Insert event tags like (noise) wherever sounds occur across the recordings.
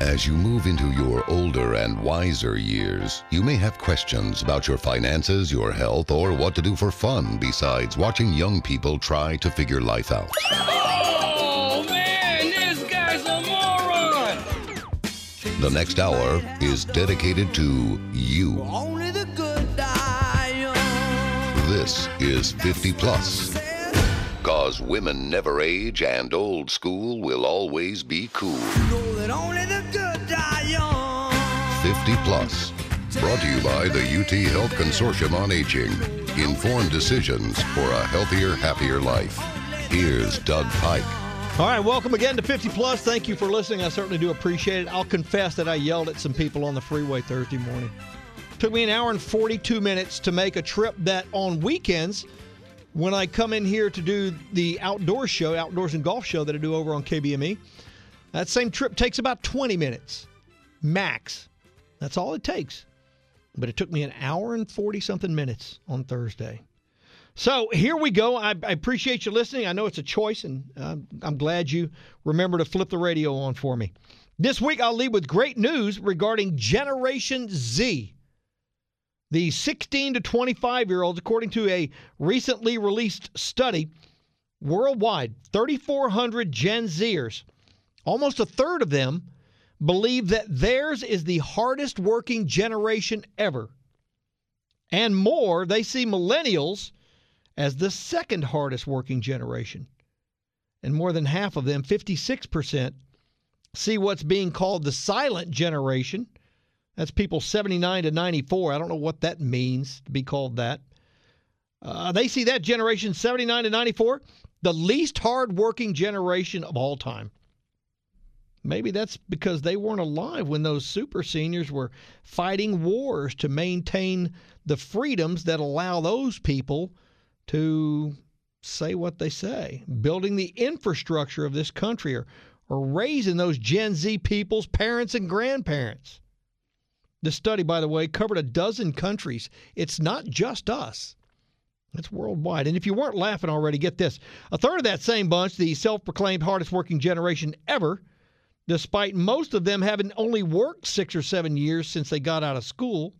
As you move into your older and wiser years, you may have questions about your finances, your health, or what to do for fun besides watching young people try to figure life out. Oh, man, this guy's a moron! The next hour is dedicated to you. Only the good die. This is 50 Plus. Cause women never age and old school will always be cool. 50 Plus. Brought to you by the UT Health Consortium on Aging. Informed decisions for a healthier, happier life. Here's Doug Pike. All right, welcome again to 50 Plus. Thank you for listening. I certainly do appreciate it. I'll confess that I yelled at some people on the freeway Thursday morning. Took me an hour and 42 minutes to make a trip that on weekends, when I come in here to do the outdoor show, outdoors and golf show that I do over on KBME, that same trip takes about 20 minutes max. That's all it takes. But it took me an hour and 40 something minutes on Thursday. So here we go. I, I appreciate you listening. I know it's a choice, and uh, I'm glad you remember to flip the radio on for me. This week, I'll lead with great news regarding Generation Z. The 16 to 25 year olds, according to a recently released study worldwide, 3,400 Gen Zers, almost a third of them believe that theirs is the hardest working generation ever. And more, they see millennials as the second hardest working generation. And more than half of them, 56%, see what's being called the silent generation. That's people 79 to 94. I don't know what that means to be called that. Uh, they see that generation 79 to 94, the least hardworking generation of all time. Maybe that's because they weren't alive when those super seniors were fighting wars to maintain the freedoms that allow those people to say what they say, building the infrastructure of this country or, or raising those Gen Z people's parents and grandparents. The study, by the way, covered a dozen countries. It's not just us. It's worldwide. And if you weren't laughing already, get this. A third of that same bunch, the self proclaimed hardest working generation ever, despite most of them having only worked six or seven years since they got out of school,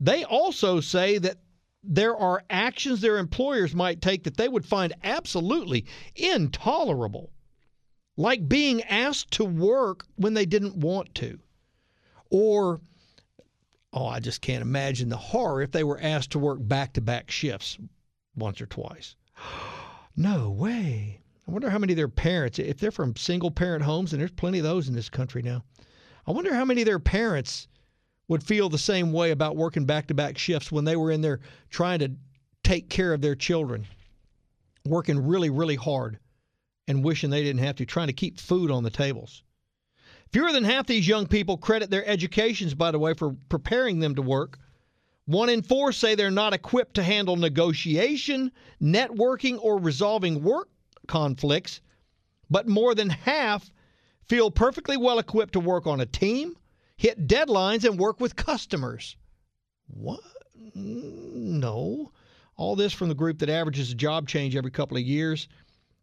they also say that there are actions their employers might take that they would find absolutely intolerable, like being asked to work when they didn't want to. Or, oh, I just can't imagine the horror if they were asked to work back to back shifts once or twice. (gasps) no way. I wonder how many of their parents, if they're from single parent homes, and there's plenty of those in this country now, I wonder how many of their parents would feel the same way about working back to back shifts when they were in there trying to take care of their children, working really, really hard and wishing they didn't have to, trying to keep food on the tables. Fewer than half these young people credit their educations, by the way, for preparing them to work. One in four say they're not equipped to handle negotiation, networking, or resolving work conflicts, but more than half feel perfectly well equipped to work on a team, hit deadlines, and work with customers. What? No. All this from the group that averages a job change every couple of years.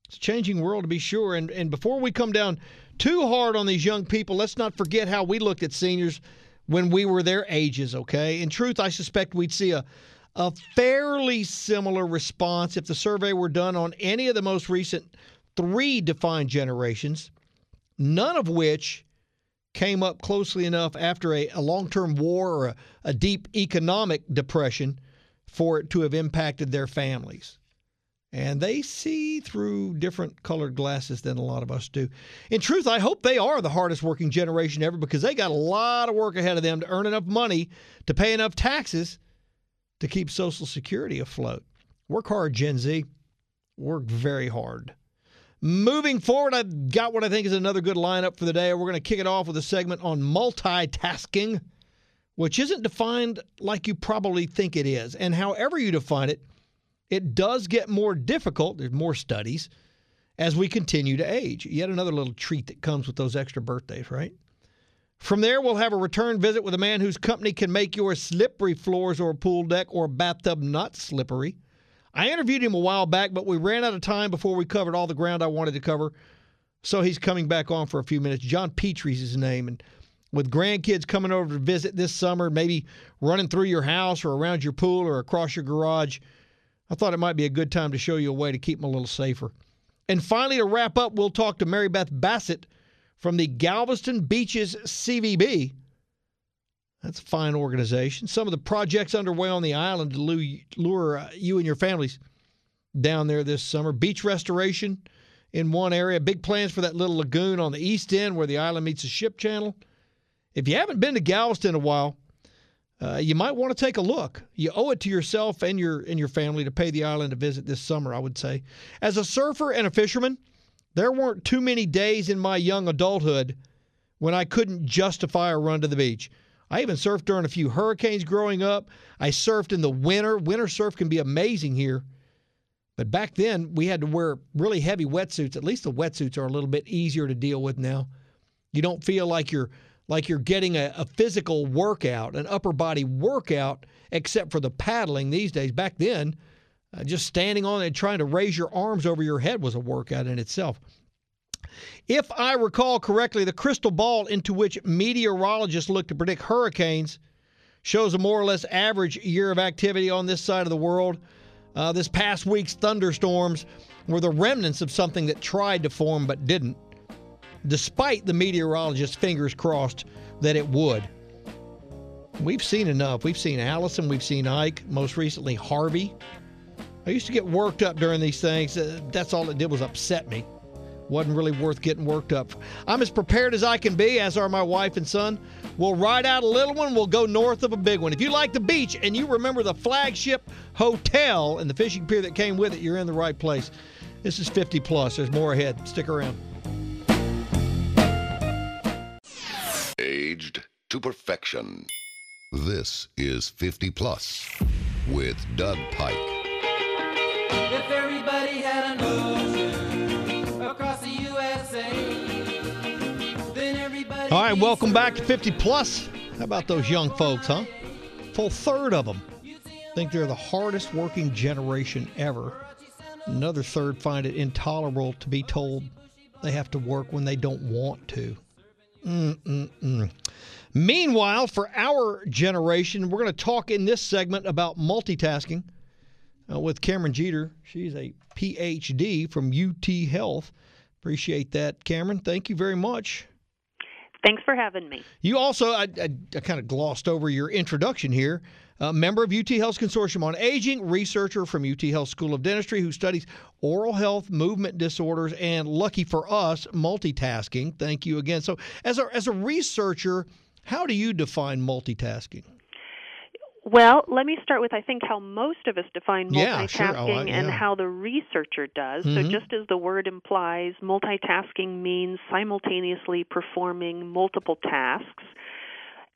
It's a changing world to be sure. And, and before we come down too hard on these young people, let's not forget how we looked at seniors when we were their ages, okay? In truth, I suspect we'd see a, a fairly similar response if the survey were done on any of the most recent three defined generations, none of which came up closely enough after a, a long term war or a, a deep economic depression for it to have impacted their families. And they see through different colored glasses than a lot of us do. In truth, I hope they are the hardest working generation ever because they got a lot of work ahead of them to earn enough money to pay enough taxes to keep Social Security afloat. Work hard, Gen Z. Work very hard. Moving forward, I've got what I think is another good lineup for the day. We're going to kick it off with a segment on multitasking, which isn't defined like you probably think it is. And however you define it, it does get more difficult. There's more studies as we continue to age. Yet another little treat that comes with those extra birthdays, right? From there, we'll have a return visit with a man whose company can make your slippery floors or pool deck or bathtub not slippery. I interviewed him a while back, but we ran out of time before we covered all the ground I wanted to cover. So he's coming back on for a few minutes. John Petrie's his name. And with grandkids coming over to visit this summer, maybe running through your house or around your pool or across your garage, I thought it might be a good time to show you a way to keep them a little safer. And finally, to wrap up, we'll talk to Mary Beth Bassett from the Galveston Beaches CVB. That's a fine organization. Some of the projects underway on the island to lure uh, you and your families down there this summer. Beach restoration in one area, big plans for that little lagoon on the east end where the island meets the ship channel. If you haven't been to Galveston in a while, uh, you might want to take a look. You owe it to yourself and your and your family to pay the island a visit this summer. I would say, as a surfer and a fisherman, there weren't too many days in my young adulthood when I couldn't justify a run to the beach. I even surfed during a few hurricanes growing up. I surfed in the winter. Winter surf can be amazing here. But back then, we had to wear really heavy wetsuits. At least the wetsuits are a little bit easier to deal with now. You don't feel like you're like you're getting a, a physical workout, an upper body workout, except for the paddling these days. Back then, uh, just standing on it and trying to raise your arms over your head was a workout in itself. If I recall correctly, the crystal ball into which meteorologists look to predict hurricanes shows a more or less average year of activity on this side of the world. Uh, this past week's thunderstorms were the remnants of something that tried to form but didn't, despite the meteorologists' fingers crossed that it would. We've seen enough. We've seen Allison, we've seen Ike, most recently Harvey. I used to get worked up during these things. Uh, that's all it did was upset me. Wasn't really worth getting worked up. I'm as prepared as I can be, as are my wife and son. We'll ride out a little one, we'll go north of a big one. If you like the beach and you remember the flagship hotel and the fishing pier that came with it, you're in the right place. This is 50 plus. There's more ahead. Stick around. Aged to perfection. This is 50 plus with Doug Pike. If everybody had an ocean across the USA, then everybody. All right, welcome back to 50 plus. How about those young folks, huh? Full third of them think they're the hardest working generation ever. Another third find it intolerable to be told they have to work when they don't want to. Mm-mm-mm. Meanwhile, for our generation, we're going to talk in this segment about multitasking uh, with Cameron Jeter. She's a PhD from UT Health. Appreciate that, Cameron. Thank you very much. Thanks for having me. You also, I, I, I kind of glossed over your introduction here. A member of UT Health's Consortium on Aging, researcher from UT Health School of Dentistry who studies oral health, movement disorders, and lucky for us, multitasking. Thank you again. So, as a, as a researcher, how do you define multitasking? Well, let me start with I think how most of us define Yeah, multitasking sure. Oh, I- and yeah. how the researcher does. So, Mhm. just as the word implies, multitasking means simultaneously performing multiple tasks.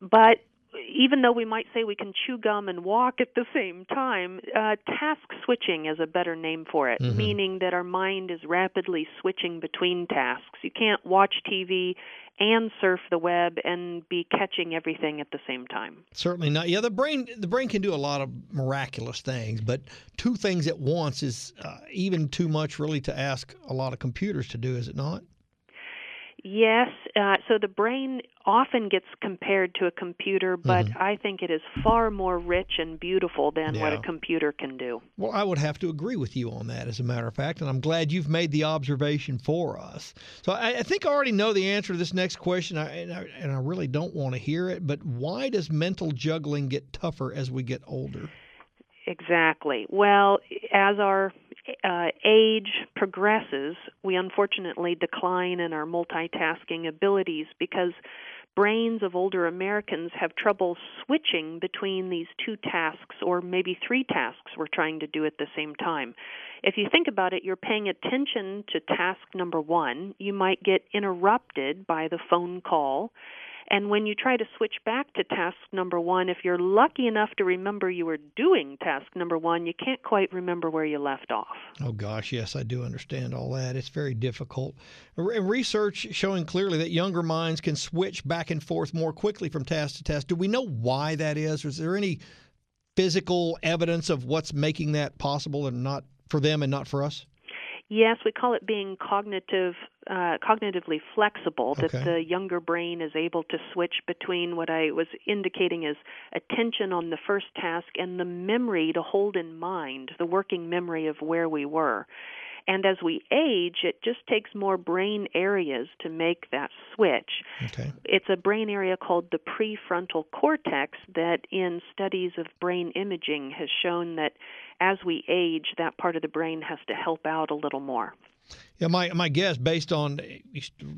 But even though we might say we can chew gum and walk at the same time, uh, task switching is a better name for it, Mhm. meaning that our mind is rapidly switching between tasks. You can't watch TV and surf the web and be catching everything at the same time. Certainly not. Yeah, the brain the brain can do a lot of miraculous things, but two things at once is uh, even too much, really, to ask a lot of computers to do. Is it not? Yes, uh, so the brain often gets compared to a computer, but I think it is far more rich and beautiful than what a computer can do. Well, I would have to agree with you on that, as a matter of fact, and I'm glad you've made the observation for us. So I, I think I already know the answer to this next question, I, and, I, and I really don't want to hear it. But why does mental juggling get tougher as we get older? Exactly. Well, as our uh, age progresses, we unfortunately decline in our multitasking abilities because brains of older Americans have trouble switching between these two tasks or maybe three tasks we're trying to do at the same time. If you think about it, you're paying attention to task number one. You might get interrupted by the phone call. And when you try to switch back to task number one, if you're lucky enough to remember you were doing task number one, you can't quite remember where you left off. Oh gosh, yes, I do understand all that. It's very difficult. Re- Research showing clearly that younger minds can switch back and forth more quickly from task to task. Do we know why that is? Or is there any physical evidence of what's making that possible and not for them and not for us? Yes, we call it being cognitive, uh, cognitively flexible. That Okay. the younger brain is able to switch between what I was indicating as attention on the first task and the memory to hold in mind the working memory of where we were. And as we age, it just takes more brain areas to make that switch. Okay. It's a brain area called the prefrontal cortex that, in studies of brain imaging, has shown that as we age, that part of the brain has to help out a little more. Yeah, my my guess, based on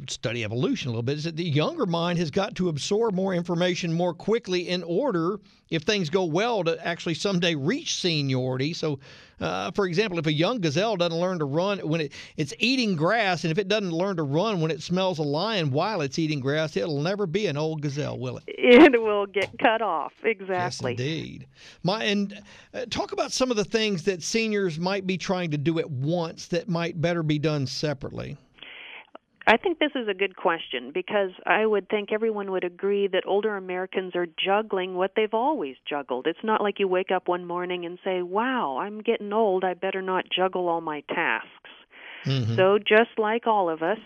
study evolution a little bit, is that the younger mind has got to absorb more information more quickly in order, if things go well, to actually someday reach seniority. So, uh, for example, if a young gazelle doesn't learn to run when it, it's eating grass, and if it doesn't learn to run when it smells a lion while it's eating grass, it'll never be an old gazelle, will it? It will get cut off. Exactly. Yes, indeed. My and uh, talk about some of the things that seniors might be trying to do at once that might better be done separately. I think this is a good question because I would think everyone would agree that older Americans are juggling what they've always juggled. It's not like you wake up one morning and say, "Wow, I'm getting old. I better not juggle all my tasks." Mhm. So, just like all of us,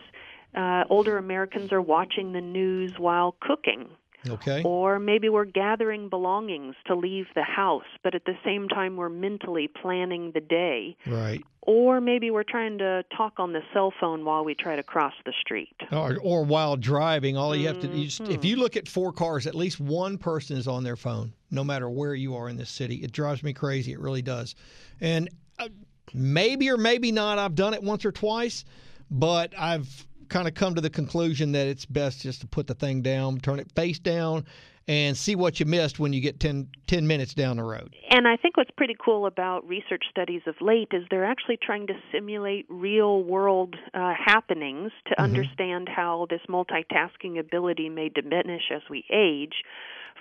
uh, older Americans are watching the news while cooking. Okay. Or maybe we're gathering belongings to leave the house, but at the same time we're mentally planning the day. Right. Or maybe we're trying to talk on the cell phone while we try to cross the street. Or, or while driving, all you have to you just, Mm-hmm. if you look at four cars, at least one person is on their phone, no matter where you are in this city. It drives me crazy. It really does. And uh, maybe or maybe not, I've done it once or twice, but I've kind of come to the conclusion that it's best just to put the thing down, turn it face down, and see what you missed when you get 10, 10 minutes down the road. And I think what's pretty cool about research studies of late is they're actually trying to simulate real world uh, happenings to understand how this multitasking ability may diminish as we age.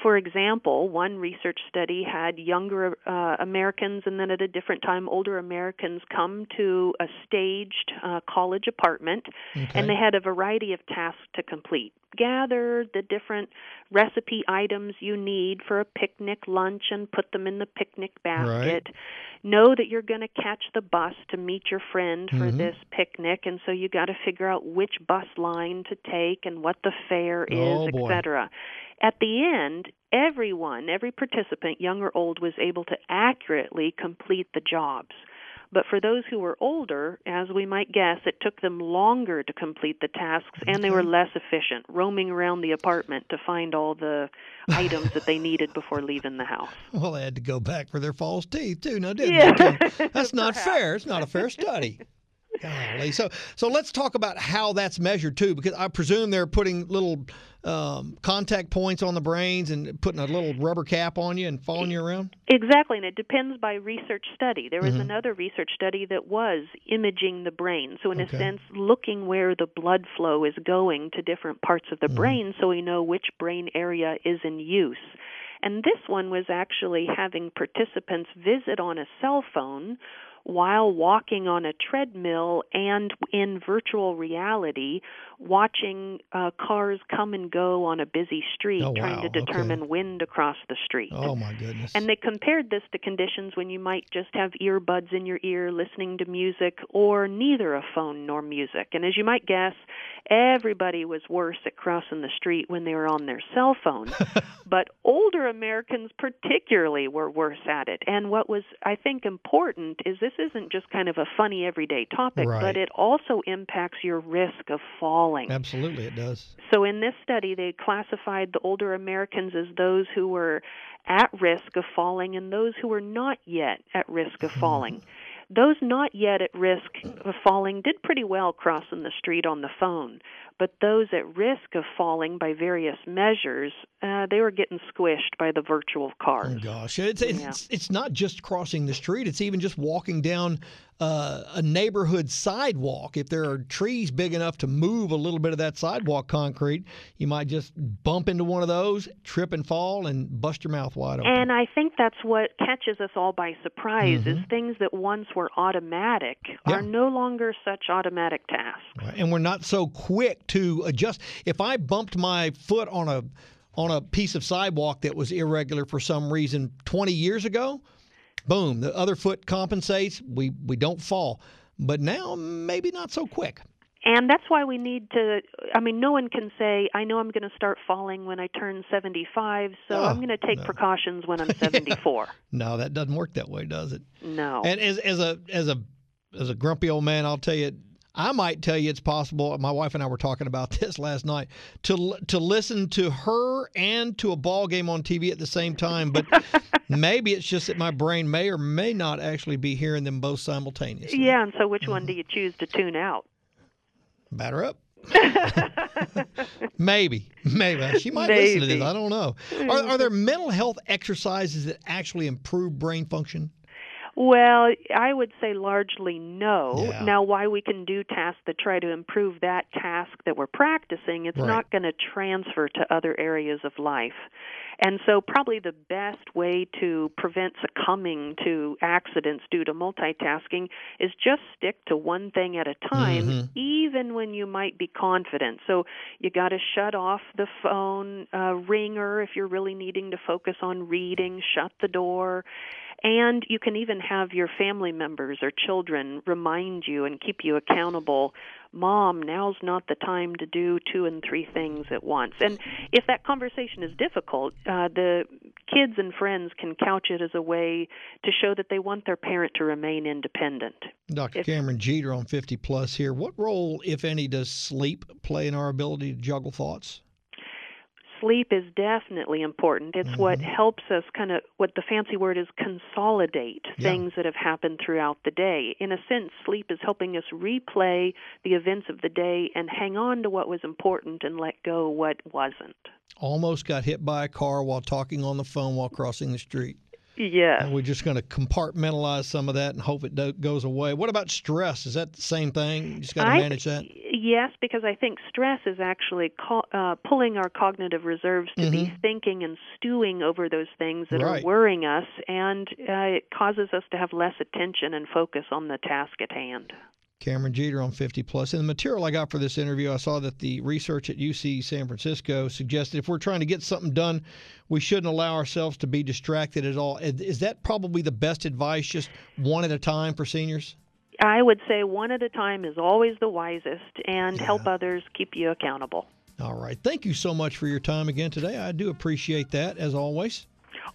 For example, one research study had younger uh, Americans and then at a different time older Americans come to a staged uh, college apartment and they had a variety of tasks to complete. Gather the different recipe items you need for a picnic lunch and put them in the picnic basket. Know that you're going to catch the bus to meet your friend for this picnic and so you got to figure out which bus line to take and what the fare is, Oh, etc. At the end, everyone, every participant, young or old, was able to accurately complete the jobs. But for those who were older, as we might guess, it took them longer to complete the tasks and they were less efficient, roaming around the apartment to find all the (laughs) items that they needed before leaving the house. Well, they had to go back for their false teeth too, now didn't Yeah. they? That's (laughs) not fair. It's not a fair study. Golly. So, so let's talk about how that's measured too, because I presume they're putting little um, contact points on the brains and putting a little rubber cap on you and following you around. Exactly, and it depends by research study. There was Mhm. another research study that was imaging the brain. So, in Okay. a sense, looking where the blood flow is going to different parts of the Mhm. brain so we know which brain area is in use. And this one was actually having participants visit on a cell phone while walking on a treadmill and in virtual reality watching uh, cars come and go on a busy street Oh, trying wow. to determine when to cross the street. Oh my goodness. And they compared this to conditions when you might just have earbuds in your ear listening to music or neither a phone nor music. And as you might guess, everybody was worse at crossing the street when they were on their cell phone. (laughs) but older Americans particularly were worse at it. And what was I think important is this isn't just kind of a funny everyday topic, Right. but it also impacts your risk of falling. Absolutely, it does. So in this study, they classified the older Americans as those who were at risk of falling and those who were not yet at risk of hmm. falling. Those not yet at risk of falling did pretty well crossing the street on the phone, but those at risk of falling by various measures, uh, they were getting squished by the virtual cars. Oh gosh, it's it's, it's not just crossing the street. It's even just walking down uh, a neighborhood sidewalk. If there are trees big enough to move a little bit of that sidewalk concrete, you might just bump into one of those, trip and fall, and bust your mouth wide open. And I think that's what catches us all by surprise is Mhm. things that once were automatic Yeah. are no longer such automatic tasks. Right, and we're not so quick to adjust. If I bumped my foot on a on a piece of sidewalk that was irregular for some reason 20 years ago, boom, the other foot compensates. We we don't fall. but now maybe not so quick. And that's why we need to. I mean, no one can say, I know I'm going to start falling when I turn 75, so Oh, I'm going to take no. precautions when I'm (laughs) 74. No, that doesn't work that way, does it? No. And as as a as a as a grumpy old man, I'll tell you, I might tell you it's possible. My wife and I were talking about (laughs) this last night to to listen to her and to a ball game on TV at the same time, but (laughs) maybe it's just that my brain may or may not actually be hearing them both simultaneously. yeah, and so which Mm-hmm. one do you choose to tune out? Batter up. (laughs) maybe, maybe she might listen to this. I don't know. Are, are there mental health exercises that actually improve brain function? Well, I would say largely no. Yeah. Now, why we can do tasks that try to improve that task that we're practicing, it's Right. not going to transfer to other areas of life. And so, probably the best way to prevent succumbing to accidents due to multitasking is just stick to one thing at a time, Mhm. even when you might be confident. So, you got to shut off the phone uh, ringer if you're really needing to focus on reading, shut the door. And you can even have your family members or children remind you and keep you accountable. Mom, now's not the time to do two and three things at once. And if that conversation is difficult, uh, the kids and friends can couch it as a way to show that they want their parent to remain independent. Dr. If- Cameron Jeter on 50 Plus here. What role, if any, does sleep play in our ability to juggle thoughts? Sleep is definitely important. It's what mm-hmm. helps us kind of what the fancy word is consolidate Yeah. things that have happened throughout the day. In a sense, sleep is helping us replay the events of the day and hang on to what was important and let go what wasn't. Almost got hit by a car while talking on the phone while crossing the street. Yeah. And we're just going to compartmentalize some of that and hope it do- goes away. What about stress? Is that the same thing? You just got to manage that? Yes, because I think stress is actually co- uh, pulling our cognitive reserves to be thinking and stewing over those things that Mm-hmm. Right. are worrying us, and uh, it causes us to have less attention and focus on the task at hand. Cameron Jeter on 50 Plus. In the material I got for this interview, I saw that the research at UC San Francisco suggested if we're trying to get something done, we shouldn't allow ourselves to be distracted at all. Is that probably the best advice, just one at a time for seniors? I would say one at a time is always the wisest, and help others keep you accountable. All right. Thank you so much for your time again today. I do appreciate that, as always.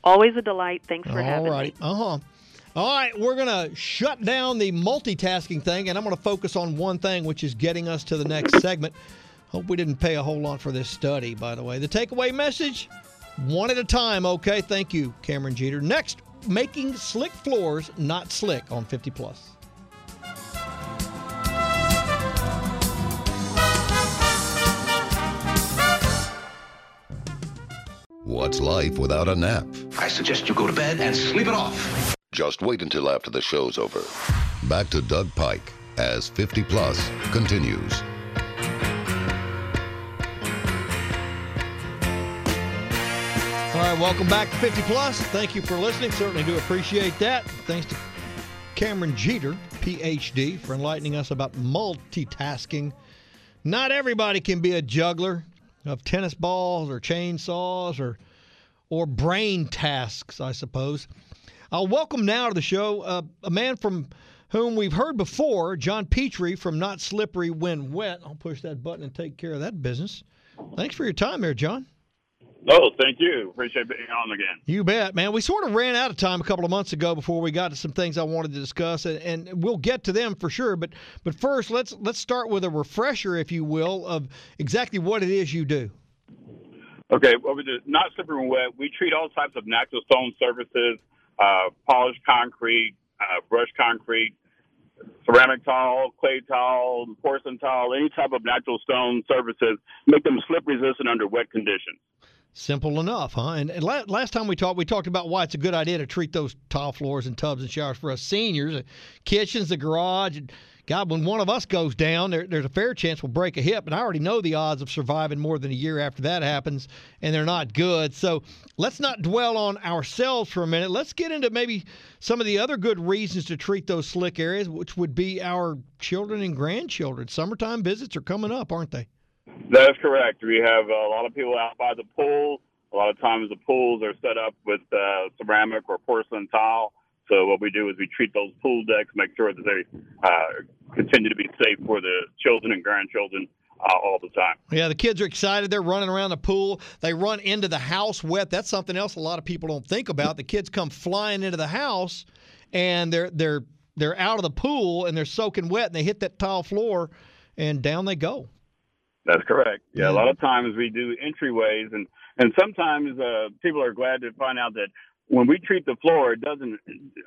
Always a delight. Thanks for All having right. me. All right. Uh huh. All right, we're going to shut down the multitasking thing, and I'm going to focus on one thing, which is getting us to the next segment. Hope we didn't pay a whole lot for this study, by the way. The takeaway message one at a time, okay? Thank you, Cameron Jeter. Next, making slick floors not slick on 50 Plus. What's life without a nap? I suggest you go to bed and sleep it off. Just wait until after the show's over. Back to Doug Pike as 50 Plus continues. All right, welcome back to 50 Plus. Thank you for listening. Certainly do appreciate that. Thanks to Cameron Jeter, PhD, for enlightening us about multitasking. Not everybody can be a juggler of tennis balls or chainsaws or or brain tasks, I suppose. I'll welcome now to the show uh, a man from whom we've heard before, John Petrie from Not Slippery When Wet. I'll push that button and take care of that business. Thanks for your time there, John. Oh, thank you. Appreciate being on again. You bet, man. We sort of ran out of time a couple of months ago before we got to some things I wanted to discuss, and, and we'll get to them for sure. But but first, let's let's start with a refresher, if you will, of exactly what it is you do. Okay, well, we do not slippery when wet. We treat all types of natural stone surfaces, uh, polished concrete, uh, brushed concrete, ceramic tile, clay tile, porcelain tile, any type of natural stone surfaces, make them slip resistant under wet conditions. Simple enough, huh? And, and la- last time we talked, we talked about why it's a good idea to treat those tile floors and tubs and showers for us seniors, kitchens, the garage. And God, when one of us goes down, there, there's a fair chance we'll break a hip, and I already know the odds of surviving more than a year after that happens, and they're not good. So let's not dwell on ourselves for a minute. Let's get into maybe some of the other good reasons to treat those slick areas, which would be our children and grandchildren. Summertime visits are coming up, aren't they? That is correct. We have a lot of people out by the pool. A lot of times the pools are set up with uh, ceramic or porcelain tile. So what we do is we treat those pool decks, make sure that they uh, continue to be safe for the children and grandchildren uh, all the time. Yeah, the kids are excited. They're running around the pool. They run into the house wet. That's something else a lot of people don't think about. The kids come flying into the house, and they're they're they're out of the pool and they're soaking wet, and they hit that tile floor, and down they go. That's correct. Yeah, a lot of times we do entryways, and and sometimes uh, people are glad to find out that when we treat the floor, it doesn't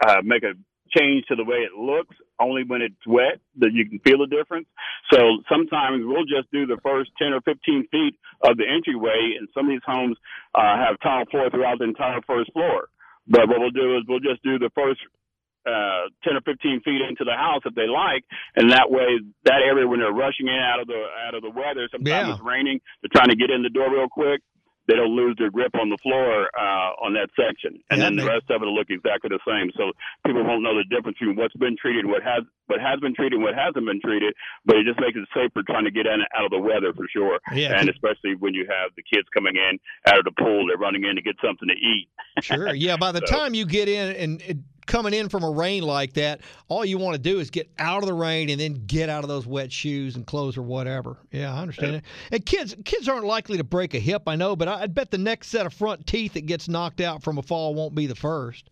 uh, make a change to the way it looks. Only when it's wet that you can feel the difference. So sometimes we'll just do the first ten or fifteen feet of the entryway, and some of these homes uh, have tile floor throughout the entire first floor. But what we'll do is we'll just do the first uh, 10 or 15 feet into the house if they like, and that way, that area when they're rushing in out of the out of the weather, sometimes Yeah. it's raining, they're trying to get in the door real quick. They don't lose their grip on the floor uh, on that section, and Yeah, then the rest of it will look exactly the same. So people won't know the difference between what's been treated, what has what has been treated, and what hasn't been treated. But it just makes it safer trying to get in out of the weather for sure. Yeah. and especially when you have the kids coming in out of the pool, they're running in to get something to eat. Sure. Yeah. By the (laughs) So- time you get in and coming in from a rain like that, all you want to do is get out of the rain and then get out of those wet shoes and clothes or whatever. Yeah, I understand it. And kids, kids aren't likely to break a hip, I know, but I- I'd bet the next set of front teeth that gets knocked out from a fall won't be the first.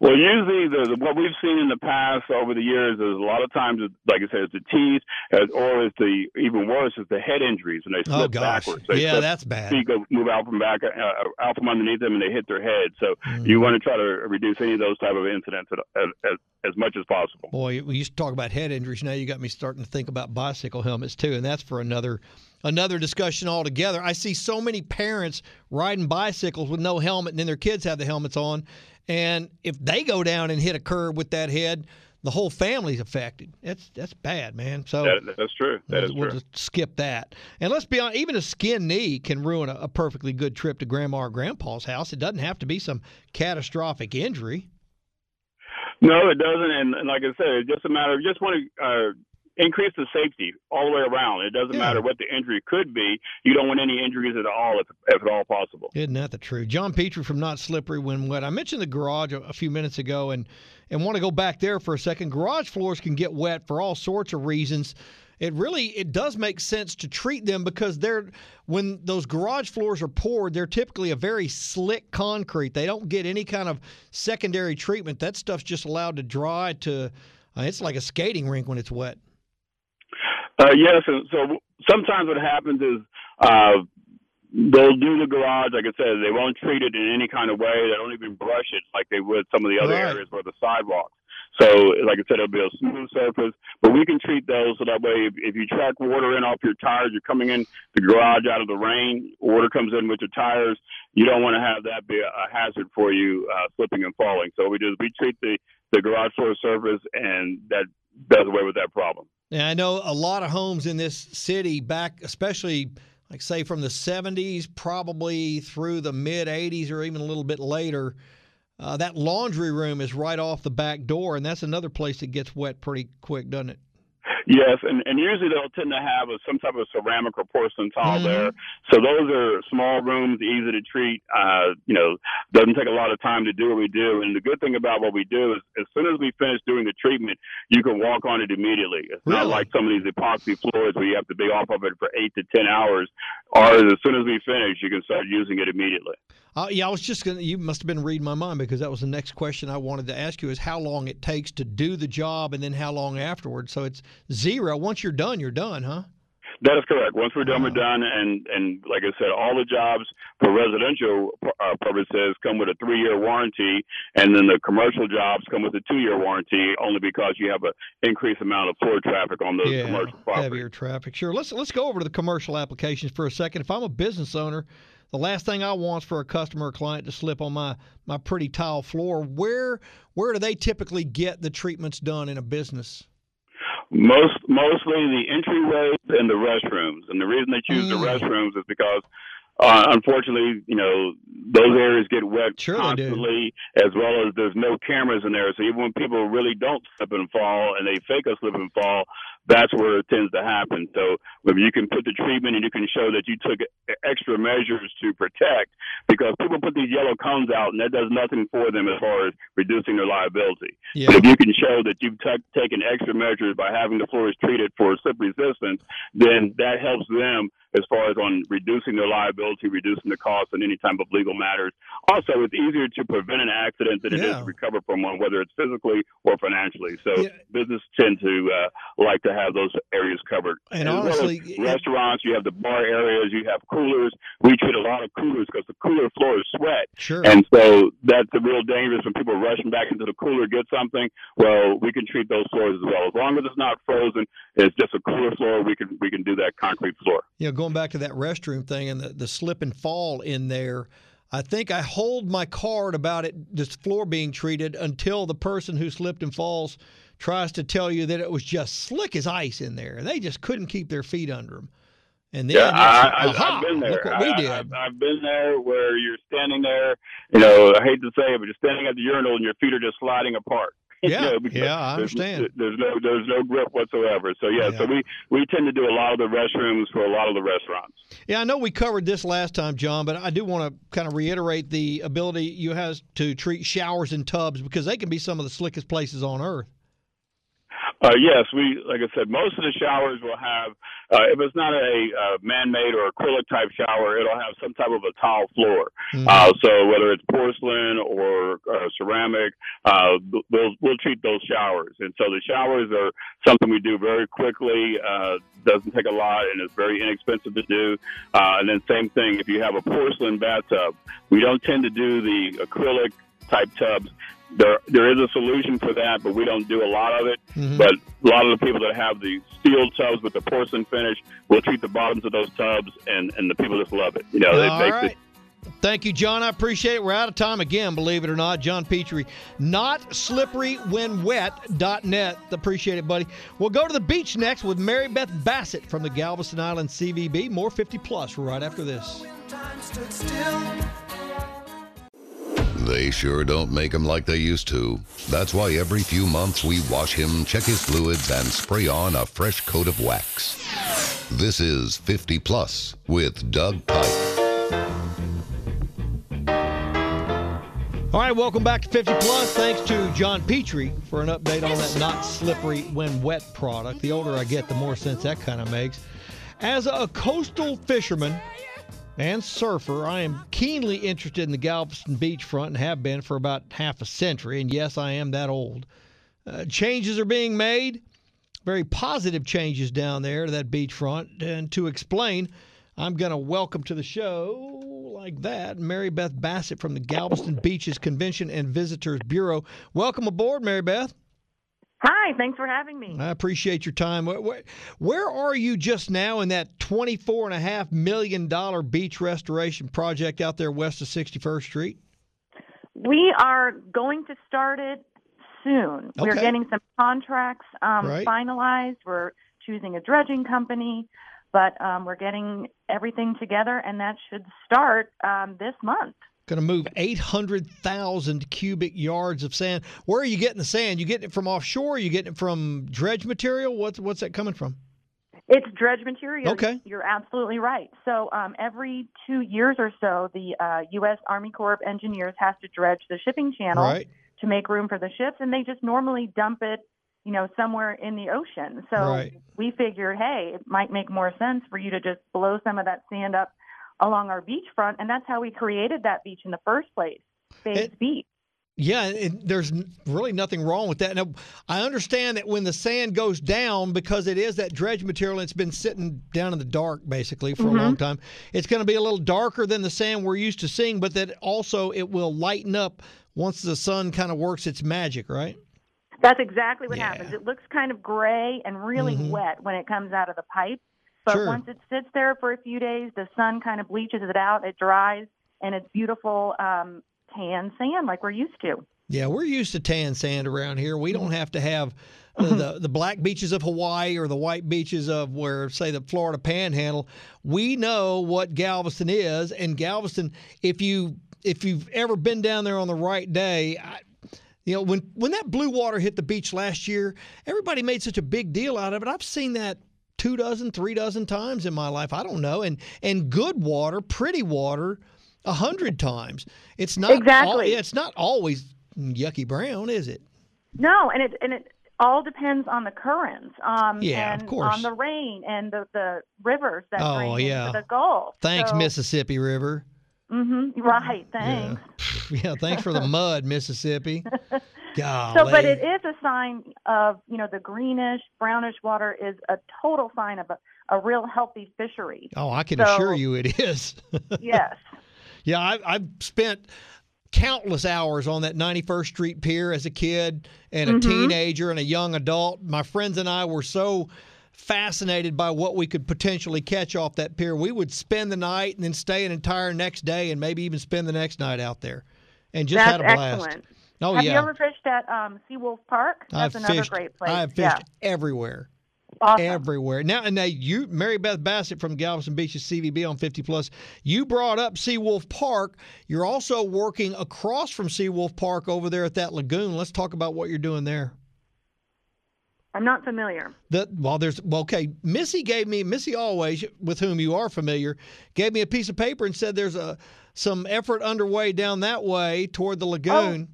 Well, usually the, the what we've seen in the past over the years is a lot of times, like I said, it's the teeth, as, or it's the even worse is the head injuries, and they slip Oh gosh. backwards. They Yeah, slip, that's bad. feet go move out from back, uh, out from underneath them, and they hit their head. So Mm-hmm. you want to try to reduce any of those type of incidents as, as, as much as possible. Boy, we used to talk about head injuries. Now you got me starting to think about bicycle helmets too, and that's for another another discussion altogether. I see so many parents riding bicycles with no helmet, and then their kids have the helmets on, and if they go down and hit a curb with that head, the whole family's affected. That's that's bad, man. So That, that's true. That is we'll true. just skip that. And let's be honest, even a skin knee can ruin a, a perfectly good trip to grandma or grandpa's house. It doesn't have to be some catastrophic injury. No, it doesn't. And, and like I said, it's just a matter of just want to uh, increase the safety all the way around. It doesn't Yeah. matter what the injury could be. You don't want any injuries at all, if, if at all possible. Isn't that the truth? John Petrie from Not Slippery When Wet. I mentioned the garage a, a few minutes ago and, and want to go back there for a second. Garage floors can get wet for all sorts of reasons. It really it does make sense to treat them because they're when those garage floors are poured, they're typically a very slick concrete. They don't get any kind of secondary treatment. That stuff's just allowed to dry to uh, it's like a skating rink when it's wet. Uh, yes, and so sometimes what happens is uh, they'll do the garage, like I said, they won't treat it in any kind of way. They don't even brush it like they would some of the other Right. areas or the sidewalks. So, like I said, it'll be a smooth surface, but we can treat those so that way, if, if you track water in off your tires, you're coming in the garage out of the rain, water comes in with your tires. You don't want to have that be a, a hazard for you uh, slipping and falling. So we do we treat the the garage floor surface, and that does away with that problem. Now, I know a lot of homes in this city back, especially like say from the 70s, probably through the mid 80s or even a little bit later. Uh, that laundry room is right off the back door, and that's another place that gets wet pretty quick, doesn't it? Yes, and, and usually they'll tend to have a, some type of ceramic or porcelain tile Mhm. there. So those are small rooms, easy to treat. Uh, you know, doesn't take a lot of time to do what we do. And the good thing about what we do is, as soon as we finish doing the treatment, you can walk on it immediately. It's not like some of these epoxy floors where you have to be off of it for eight to ten hours. Ours, as soon as we finish, you can start using it immediately. Uh, yeah, I was just gonna. You must have been reading my mind because that was the next question I wanted to ask you: is how long it takes to do the job, and then how long afterwards. So it's zero. Once you're done, you're done, huh? That is correct. Once we're done, we're done. And and like I said, all the jobs for residential uh, purposes come with a three-year warranty, and then the commercial jobs come with a two-year warranty, only because you have an increased amount of floor traffic on those commercial properties. heavier traffic. Sure. Let's let's go over to the commercial applications for a second. If I'm a business owner, the last thing I want is for a customer or client to slip on my my pretty tile floor. Where where do they typically get the treatments done in a business? Most mostly the entryways and the restrooms, and the reason they choose the Mm. restrooms is because. Uh, unfortunately, you know those areas get wet Sure constantly, as well as there's no cameras in there. So even when people really don't slip and fall and they fake a slip and fall, that's where it tends to happen. So if you can put the treatment and you can show that you took extra measures to protect, because people put these yellow cones out and that does nothing for them as far as reducing their liability. Yeah. But if you can show that you've t- taken extra measures by having the floors treated for slip resistance, then that helps them as far as on reducing their liability, reducing the cost in any type of legal matters. Also, it's easier to prevent an accident than it is Yeah. to recover from one, whether it's physically or financially. So Yeah. business tend to uh, like to have those areas covered. And as well honestly, it- restaurants, you have the bar areas, you have coolers. We treat a lot of coolers because the cooler floor is sweat. Sure. And so that's a real dangerous when people are rushing back into the cooler to get something. Well, we can treat those floors as well. As long as it's not frozen, it's just a cooler floor, we can we can do that concrete floor. know, going back to that restroom thing and the, the slip and fall in there, I think I hold my card about it, this floor being treated until the person who slipped and falls tries to tell you that it was just slick as ice in there. They just couldn't keep their feet under them. And then Yeah, I, I've been there. we did. I, I've, I've been there where you're standing there. You know, I hate to say it, but you're standing at the urinal and your feet are just sliding apart. You Yeah, know, yeah, I understand. There's no there's no grip whatsoever. So yeah, Yeah. so we we tend to do a lot of the restrooms for a lot of the restaurants. Yeah, I know we covered this last time, John, but I do want to kind of reiterate the ability you has to treat showers and tubs because they can be some of the slickest places on earth. Uh, yes, we like I said, most of the showers will have, uh, if it's not a uh, man-made or acrylic type shower, it'll have some type of a tile floor. Mhm. Uh, so whether it's porcelain or uh, ceramic, uh, we'll we'll treat those showers. And so the showers are something we do very quickly. Uh, doesn't take a lot and it's very inexpensive to do. Uh, and then same thing if you have a porcelain bathtub, we don't tend to do the acrylic type tubs. There, there is a solution for that, but we don't do a lot of it. Mhm. But a lot of the people that have the steel tubs with the porcelain finish will treat the bottoms of those tubs, and, and the people just love it. You know, it All makes right. it Thank you, John. I appreciate it. We're out of time again, believe it or not. John Petrie, not slippery when wet.net. Appreciate it, buddy. We'll go to the beach next with Mary Beth Bassett from the Galveston Island CVB. More 50 plus right after this. They sure don't make him like they used to. That's why every few months we wash him, check his fluids, and spray on a fresh coat of wax. This is 50 Plus with Doug Pike. All right, welcome back to 50 Plus. Thanks to John Petrie for an update on that not slippery when wet product. The older I get, the more sense that kind of makes. As a coastal fisherman and surfer, I am keenly interested in the Galveston beachfront and have been for about half a century. And yes, I am that old. Uh, changes are being made, very positive changes down there to that beachfront. And to explain, I'm going to welcome to the show, like that, Mary Beth Bassett from the Galveston Beaches Convention and Visitors Bureau. Welcome aboard, Mary Beth. Hi, thanks for having me. I appreciate your time. Where, are you just now in that $24.5 million beach restoration project out there west of 61st Street? We are going to start it soon. We're getting some contracts um, Right. finalized. We're choosing a dredging company, but um, we're getting everything together, and that should start um, this month. Going to move 800,000 cubic yards of sand. Where are you getting the sand? You getting it from offshore? Are you getting it from dredge material? What's what's that coming from? It's dredge material. Okay. You're absolutely right. So um, every two years or so, the uh, U.S. Army Corps of Engineers has to dredge the shipping channel Right. to make room for the ships, and they just normally dump it, you know, somewhere in the ocean. So Right. we figured, hey, it might make more sense for you to just blow some of that sand up along our beachfront, and that's how we created that beach in the first place, Babe's It- Beach. Yeah, and there's really nothing wrong with that. Now, I understand that when the sand goes down, because it is that dredge material, it's been sitting down in the dark basically for a long time. It's going to be a little darker than the sand we're used to seeing, but that also it will lighten up once the sun kind of works its magic, right? That's exactly what Yeah. happens. It looks kind of gray and really Mhm. wet when it comes out of the pipe. But Sure. once it sits there for a few days, the sun kind of bleaches it out, it dries, and it's beautiful um, tan sand like we're used to. Yeah, we're used to tan sand around here. We don't have to have the, the, (laughs) the black beaches of Hawaii or the white beaches of where, say, the Florida Panhandle. We know what Galveston is, and Galveston. If you if you've ever been down there on the right day, I, You know, when when that blue water hit the beach last year, everybody made such a big deal out of it. I've seen that two dozen, three dozen times in my life. I don't know. And and good water, pretty water, a hundred times. It's not Exactly. yeah, it's not always yucky brown, is it? No, and it and it all depends on the currents, um, Yeah, of course. on the rain and the the rivers that Oh, drain yeah. into the Gulf. Thanks, so, Mississippi River. Mm-hmm. right. Thanks. Yeah. (laughs) yeah, thanks for the mud, Mississippi. (laughs) Golly. So, but it is a sign of you know the greenish brownish water is a total sign of a, a real healthy fishery. Oh, I can So- assure you it is. (laughs) yes. Yeah, I, I've spent countless hours on that 91st Street Pier as a kid and a Mhm. teenager and a young adult. My friends and I were so fascinated by what we could potentially catch off that pier. We would spend the night and then stay an entire next day and maybe even spend the next night out there and just That's had a blast. excellent. Oh, Have yeah. you ever fished at um, Seawolf Park? That's I've another fished, great place. I've fished yeah. everywhere. Awesome. Everywhere. Now, and now you, Mary Beth Bassett from Galveston Beach's CVB on 50 Plus, you brought up Seawolf Park. You're also working across from Seawolf Park over there at that lagoon. Let's talk about what you're doing there. I'm not familiar. The, well, there's well, okay. Missy gave me Missy always, with whom you are familiar, gave me a piece of paper and said there's a some effort underway down that way toward the lagoon.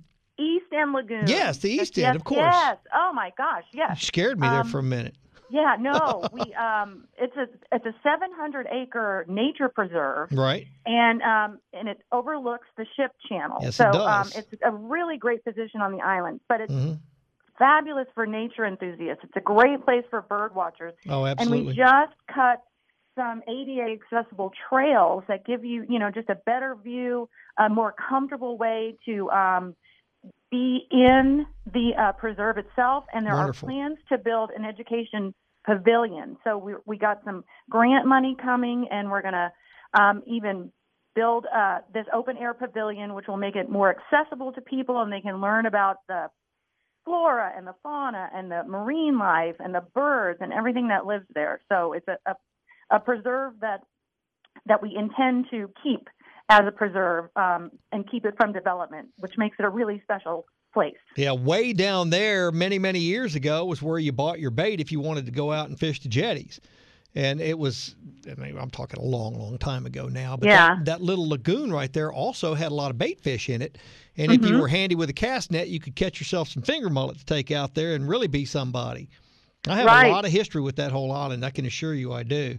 End Lagoon. Yes, the East yes, End, of course. Yes. Oh my gosh. Yes. Scared me there Um, for a minute. Yeah. No. (laughs) we um. It's a it's a 700 acre nature preserve. Right. and um, and it overlooks the ship channel. Yes, so it um, it's a really great position on the island, but it's hmm fabulous for nature enthusiasts. It's a great place for bird watchers, Oh, absolutely. and we just cut some ADA accessible trails that give you, you know, just a better view, a more comfortable way to um, be in the uh, preserve itself. And there Wonderful. are plans to build an education pavilion. So we we got some grant money coming, and we're going to um, even build uh, this open air pavilion, which will make it more accessible to people, and they can learn about the flora and the fauna and the marine life and the birds and everything that lives there. So it's a, a, a preserve that that we intend to keep as a preserve um, and keep it from development, which makes it a really special place. Yeah, way down there many, many years ago was where you bought your bait if you wanted to go out and fish the jetties. And it was, I mean, I'm talking a long, long time ago now, but Yeah. that, that little lagoon right there also had a lot of bait fish in it. And if you Mhm. were handy with a cast net, you could catch yourself some finger mullet to take out there and really be somebody. I have Right. a lot of history with that whole island. I can assure you I do.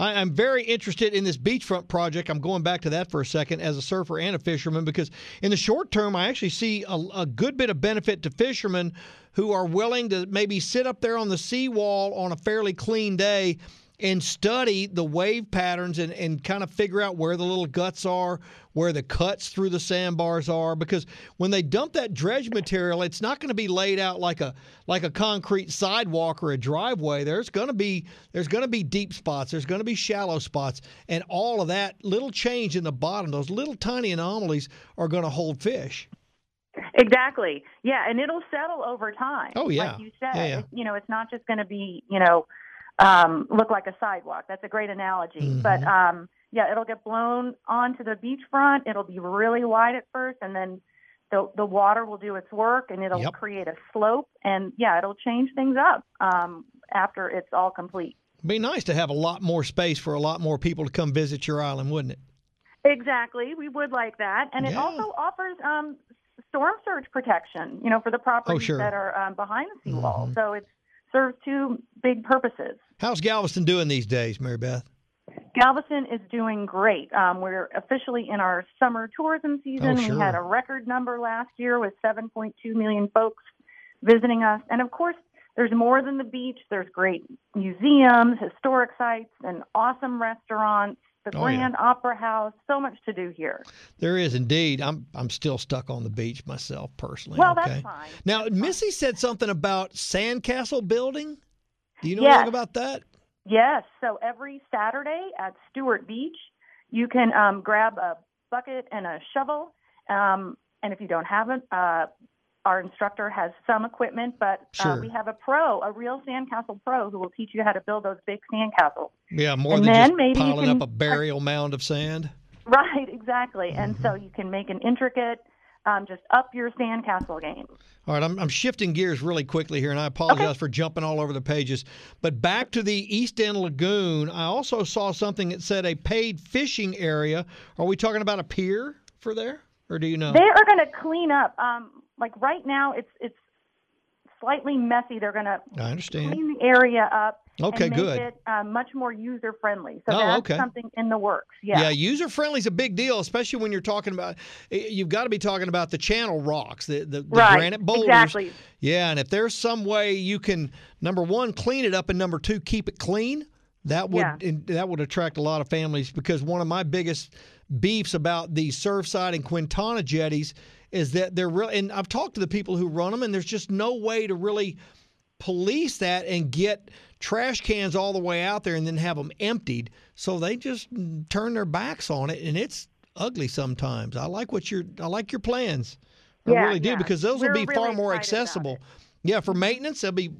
I, I'm very interested in this beachfront project. I'm going back to that for a second as a surfer and a fisherman because in the short term, I actually see a, a good bit of benefit to fishermen who are willing to maybe sit up there on the seawall on a fairly clean day and study the wave patterns and, and kind of figure out where the little guts are, where the cuts through the sandbars are. Because when they dump that dredge material, it's not going to be laid out like a like a concrete sidewalk or a driveway. There's going to be there's going to be deep spots. There's going to be shallow spots, and all of that little change in the bottom, those little tiny anomalies, are going to hold fish. Exactly. Yeah, and it'll settle over time. Oh, yeah. Like you said, Yeah, yeah. You know, it's not just going to be, you know, um, look like a sidewalk. That's a great analogy. But Mhm. um, yeah, it'll get blown onto the beachfront. It'll be really wide at first, and then the the water will do its work, and it'll Yep. create a slope. And yeah, it'll change things up um, after it's all complete. It'd be nice to have a lot more space for a lot more people to come visit your island, wouldn't it? Exactly. We would like that. And it also offers um, storm surge protection, you know, for the properties Oh, sure. that are um, behind the seawall. Mhm. So it serves two big purposes. How's Galveston doing these days, Mary Beth? Galveston is doing great. Um, we're officially in our summer tourism season. Oh, sure. We had a record number last year with 7.2 million folks visiting us. And of course, there's more than the beach. There's great museums, historic sites, and awesome restaurants, the Oh, yeah. Grand Opera House. So much to do here. There is indeed. I'm I'm still stuck on the beach myself personally. Well, okay? that's fine. Now, Missy said something about sandcastle building. Do you know Yes. anything about that? Yes. So every Saturday at Stewart Beach, you can um, grab a bucket and a shovel. Um, and if you don't have it, uh, our instructor has some equipment, but uh, Sure. we have a pro, a real sandcastle pro, who will teach you how to build those big sandcastles. Yeah, more And than then just maybe piling up a burial mound of sand. Right, (laughs) exactly. And Mm-hmm. so you can make an intricate um, just up your sandcastle game. All right, I'm, I'm shifting gears really quickly here, and I apologize for jumping all over the pages. But back to the East End Lagoon, I also saw something that said a paid fishing area. Are we talking about a pier for there, or do you know? They are going to clean up. Um, like right now, it's it's slightly messy. They're going to I understand. clean the area up. Okay, and make good. it uh, much more user friendly. So Oh, that's okay. something in the works. Yeah. Yeah, user friendly is a big deal, especially when you're talking about. You've got to be talking about the channel rocks, the the, the Right, granite boulders. exactly. Yeah, and if there's some way you can, number one, clean it up, and number two, keep it clean, that would Yeah. that would attract a lot of families. Because one of my biggest beefs about the Surfside and Quintana jetties is that they're real. And I've talked to the people who run them, and there's just no way to really police that and get trash cans all the way out there and then have them emptied. So they just mm, turn their backs on it, and it's ugly sometimes. I like what you're. I like your plans. I Yeah, really do yeah. because those We're will be far more accessible. Yeah, for maintenance, there'll be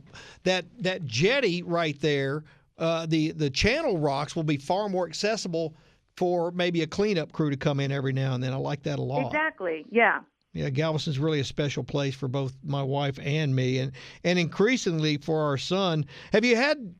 that that jetty right there. Uh, the the channel rocks will be far more accessible for maybe a cleanup crew to come in every now and then. I like that a lot. Exactly. Yeah. Yeah, Galveston's really a special place for both my wife and me, and and increasingly for our son. Have you had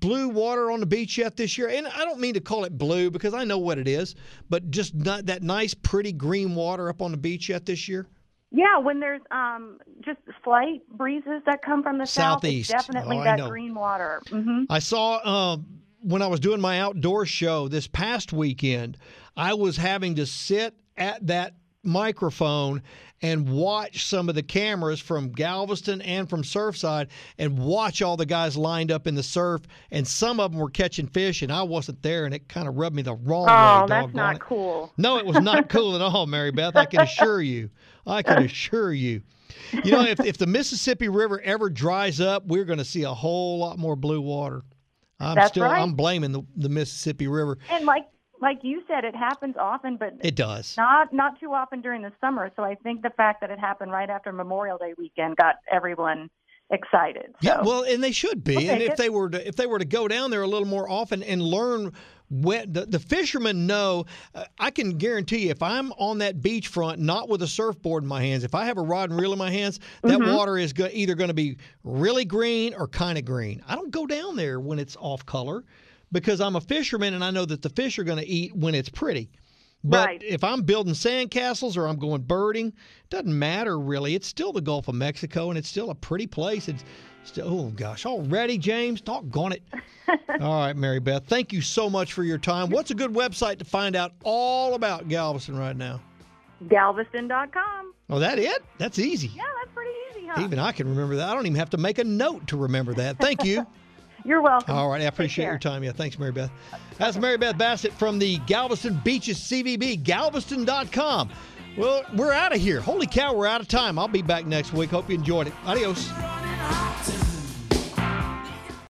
blue water on the beach yet this year? And I don't mean to call it blue because I know what it is, but just not that nice, pretty green water up on the beach yet this year. Yeah, when there's um, just slight breezes that come from the Southeast. south, it's definitely Oh, that know. green water. hmm I saw uh, when I was doing my outdoor show this past weekend, I was having to sit at that microphone and watch some of the cameras from Galveston and from Surfside and watch all the guys lined up in the surf. And some of them were catching fish, and I wasn't there, and it kind of rubbed me the wrong oh, way. Oh, that's not it. cool. No, it was not cool at all, Mary Beth. I can assure you. I can (laughs) assure you. You know, if, if the Mississippi River ever dries up, we're going to see a whole lot more blue water. I'm That's still right. I'm blaming the, the Mississippi River. And like like you said, it happens often, but It does. not not too often during the summer. So I think the fact that it happened right after Memorial Day weekend got everyone excited. So. Yeah, well, and they should be. We'll and if it. they were to if they were to go down there a little more often and learn when the, the fishermen know, uh, I can guarantee you, if I'm on that beachfront, not with a surfboard in my hands, if I have a rod and reel in my hands, that Mm-hmm. water is go- either going to be really green or kind of green. I don't go down there when it's off color because I'm a fisherman and I know that the fish are going to eat when it's pretty. But Right. if I'm building sandcastles or I'm going birding, doesn't matter really. It's still the Gulf of Mexico and it's still a pretty place. It's still, oh gosh, already, James, doggone it. (laughs) all right, Mary Beth, thank you so much for your time. What's a good website to find out all about Galveston right now? Galveston.com. Oh, that it? That's easy. Yeah, that's pretty easy, huh? Even I can remember that. I don't even have to make a note to remember that. Thank you. (laughs) You're welcome. All right, I appreciate your time. Yeah, thanks, Mary Beth. That's Mary Beth Bassett from the Galveston Beaches CVB, galveston.com. Well, we're out of here. Holy cow, we're out of time. I'll be back next week. Hope you enjoyed it. Adios.